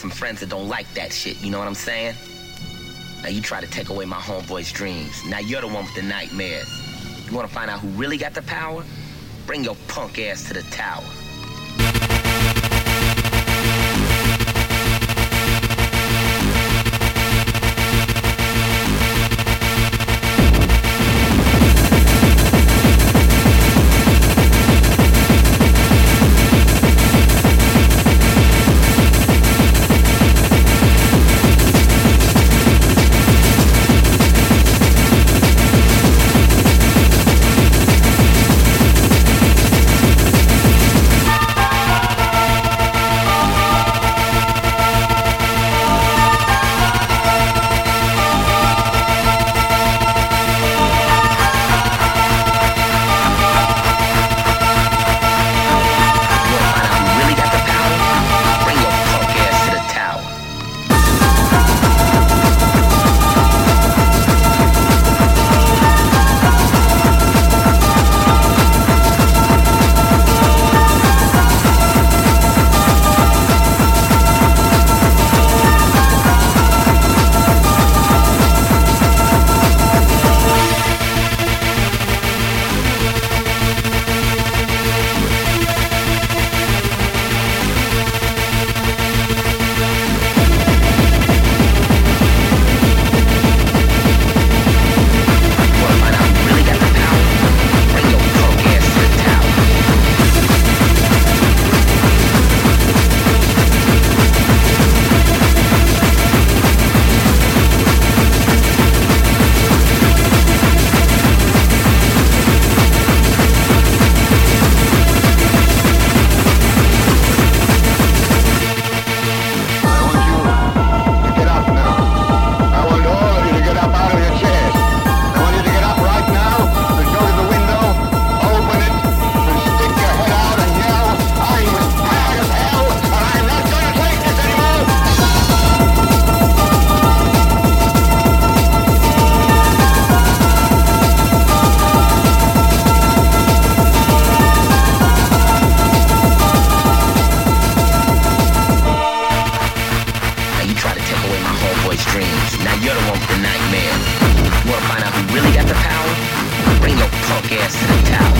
Some friends that don't like that shit, you know what I'm saying? Now you try to take away my homeboy's dreams. Now you're the one with the nightmares. You wanna find out who really got the power? Bring your punk ass to the tower. really got the power? Bring your punk ass to the tower.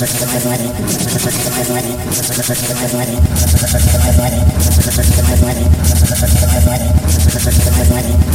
Thank you.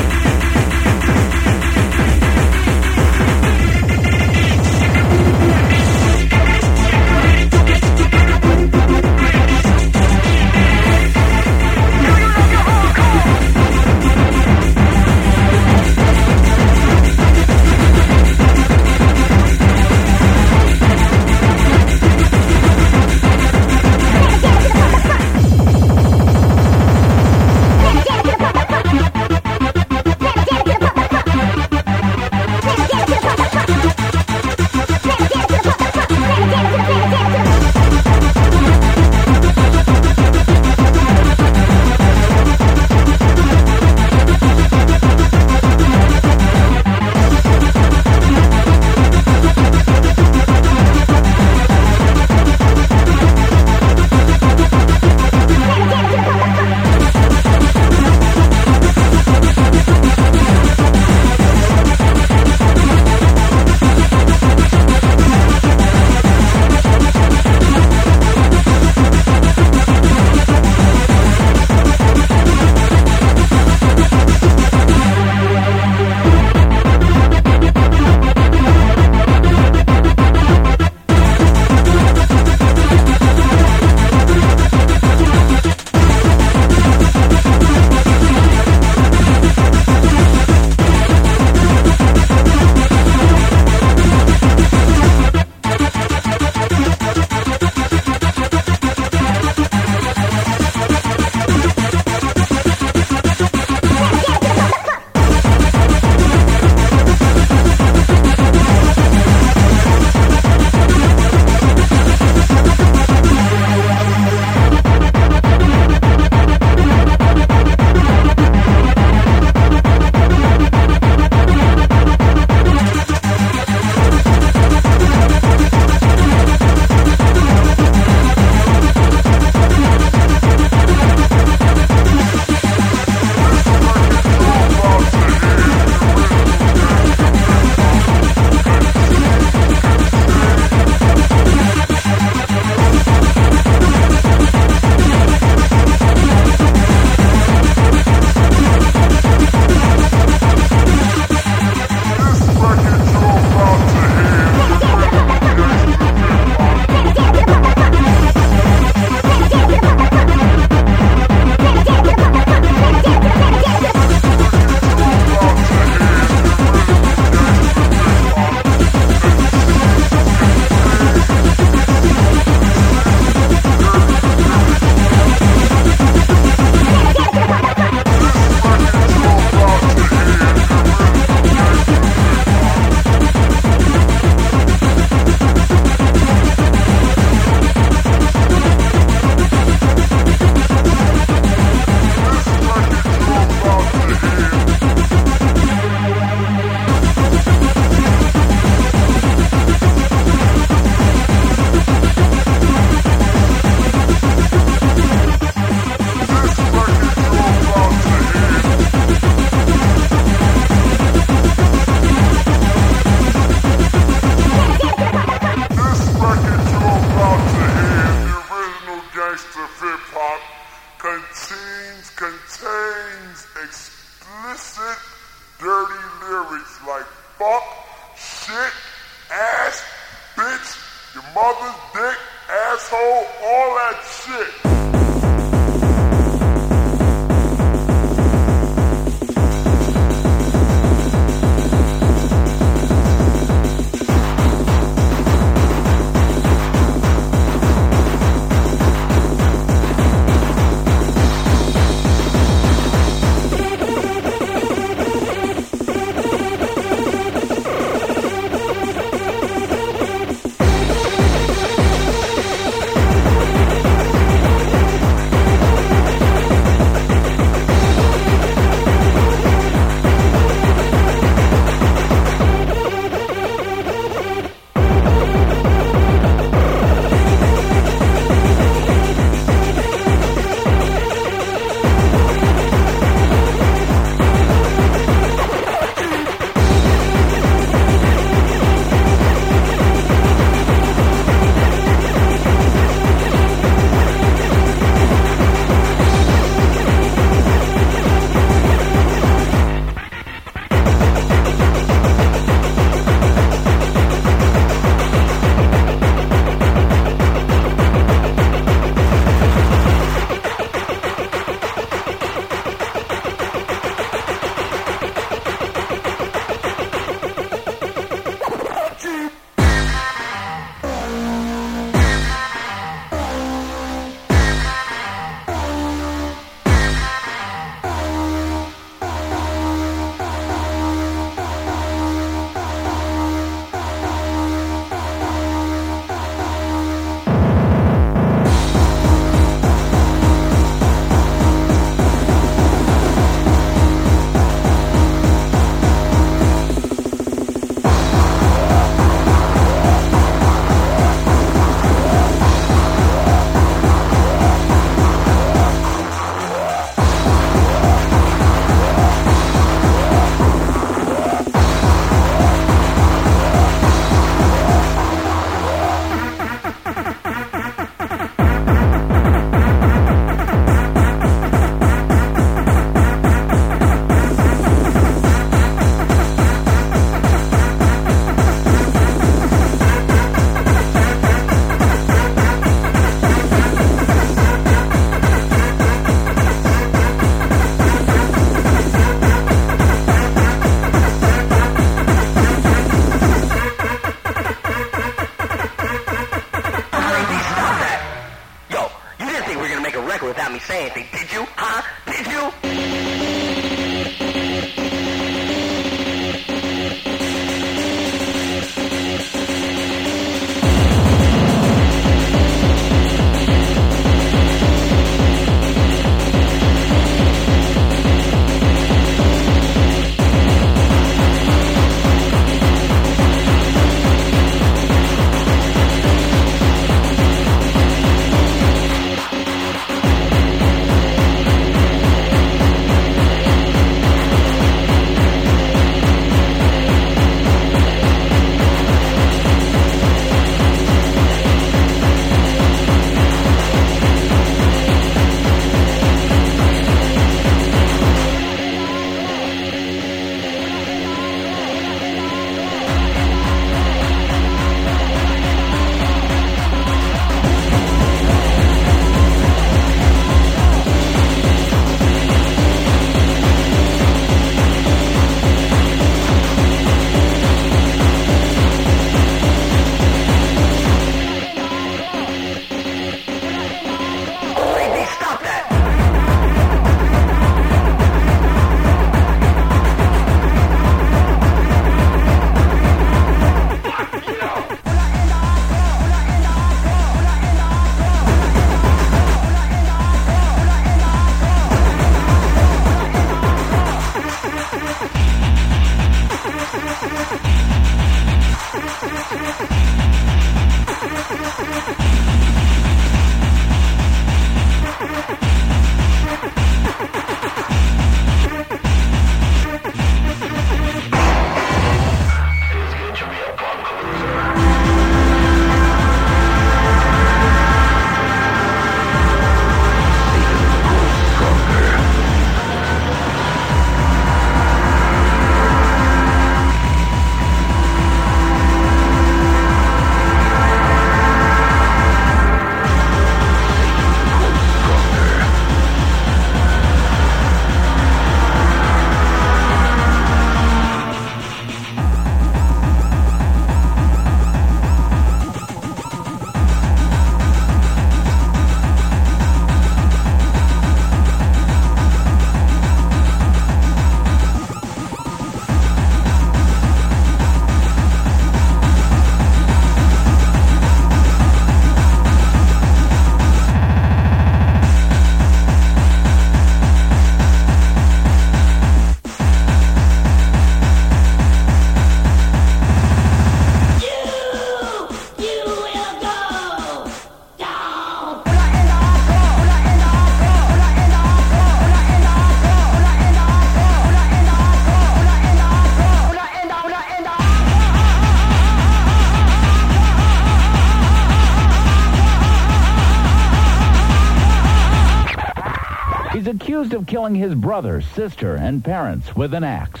Of killing his brother, sister, and parents with an axe.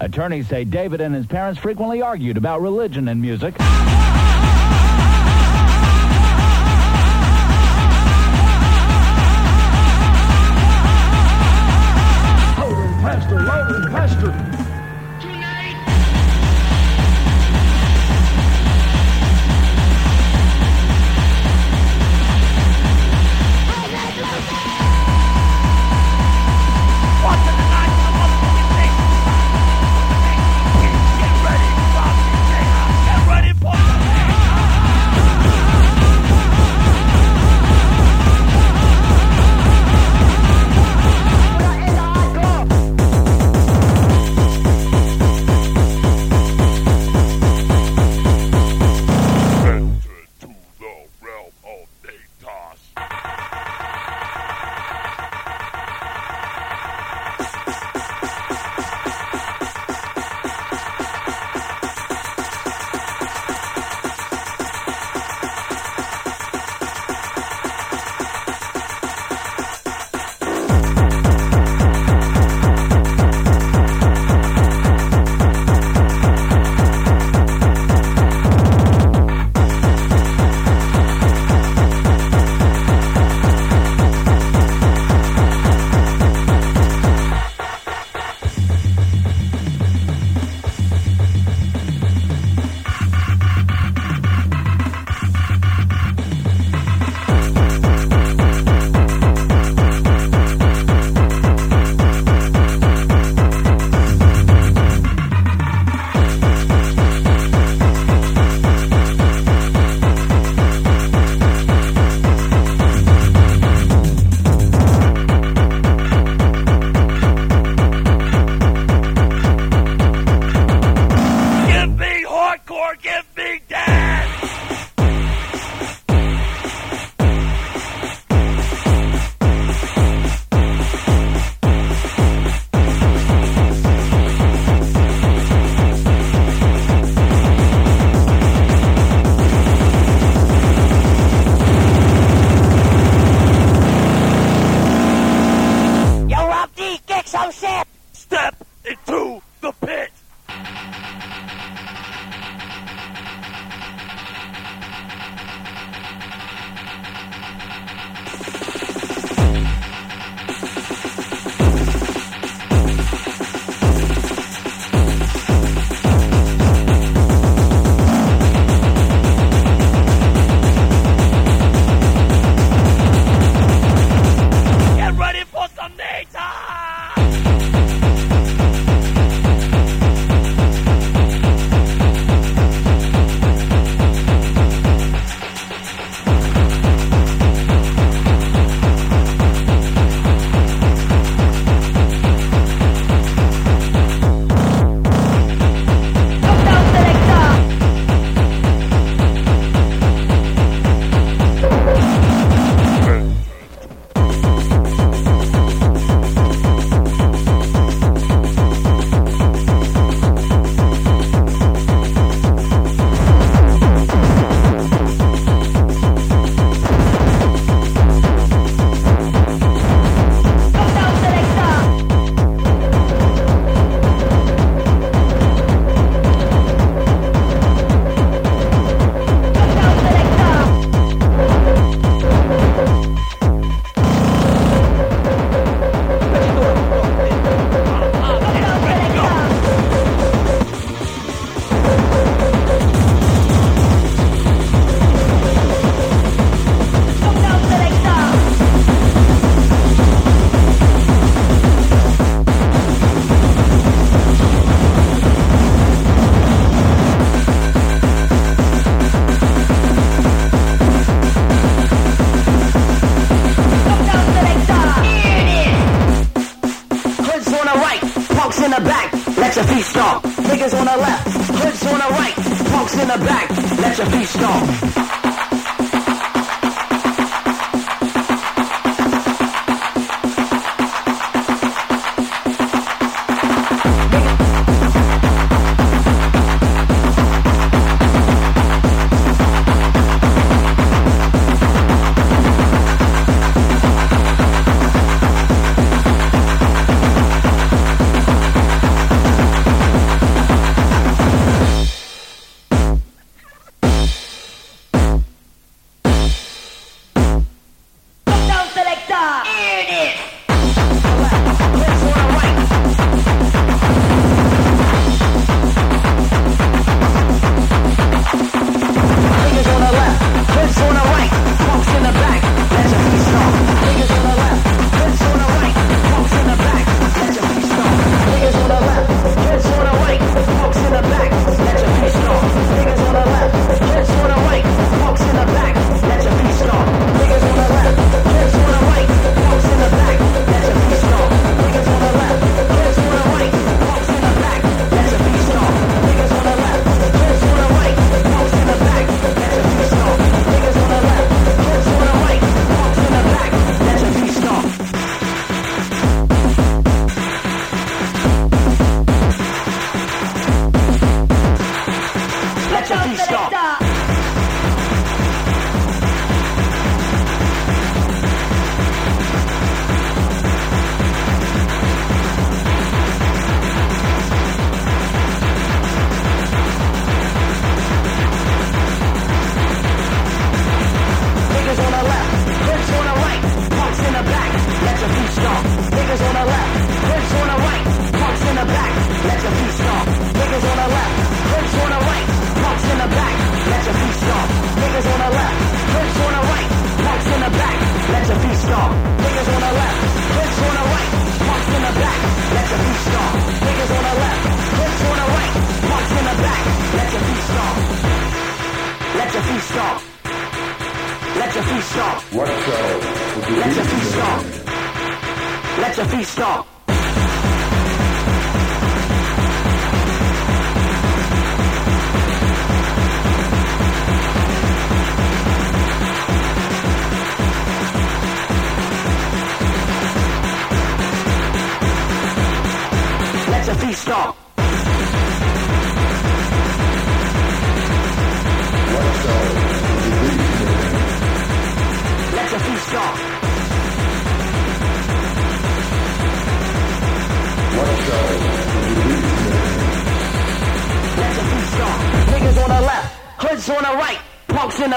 Attorneys say David and his parents frequently argued about religion and music.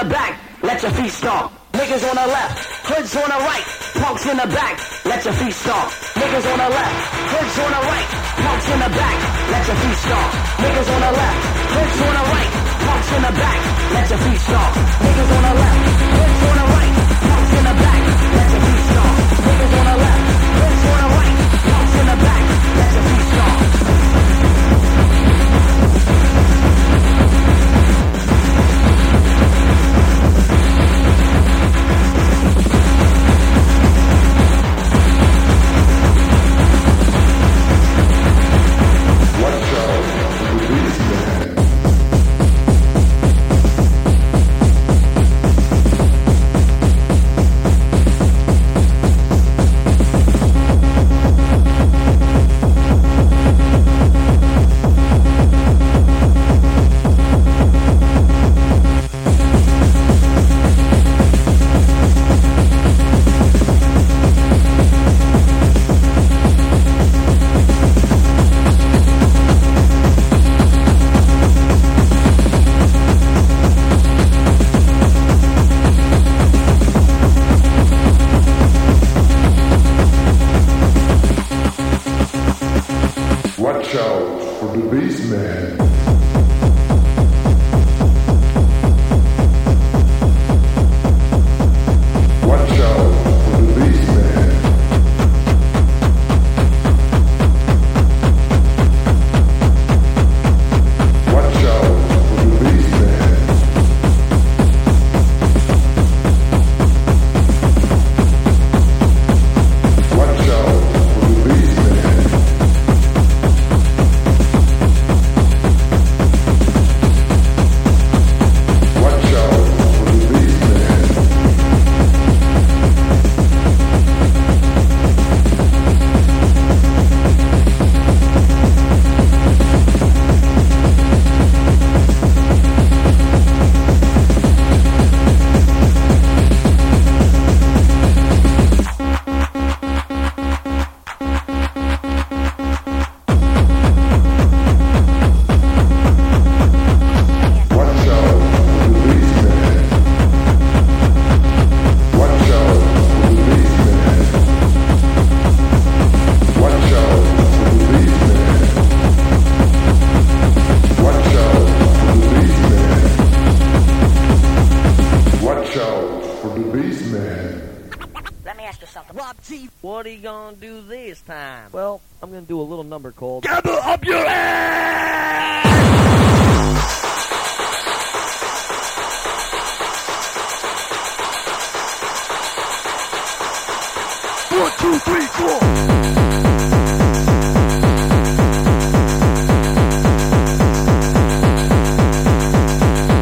Back. Let your feet stomp. Niggas on the left, hoods on the right, punks in the back. Let your feet stomp. Niggas on the left, hoods on the right, punks in the back. Let your feet stomp. Niggas on the left, hoods on the right, punks in the back. Let your feet stomp. Niggas on the left, hoods on the right, punks in the back. Let your feet stomp. Niggas on the left,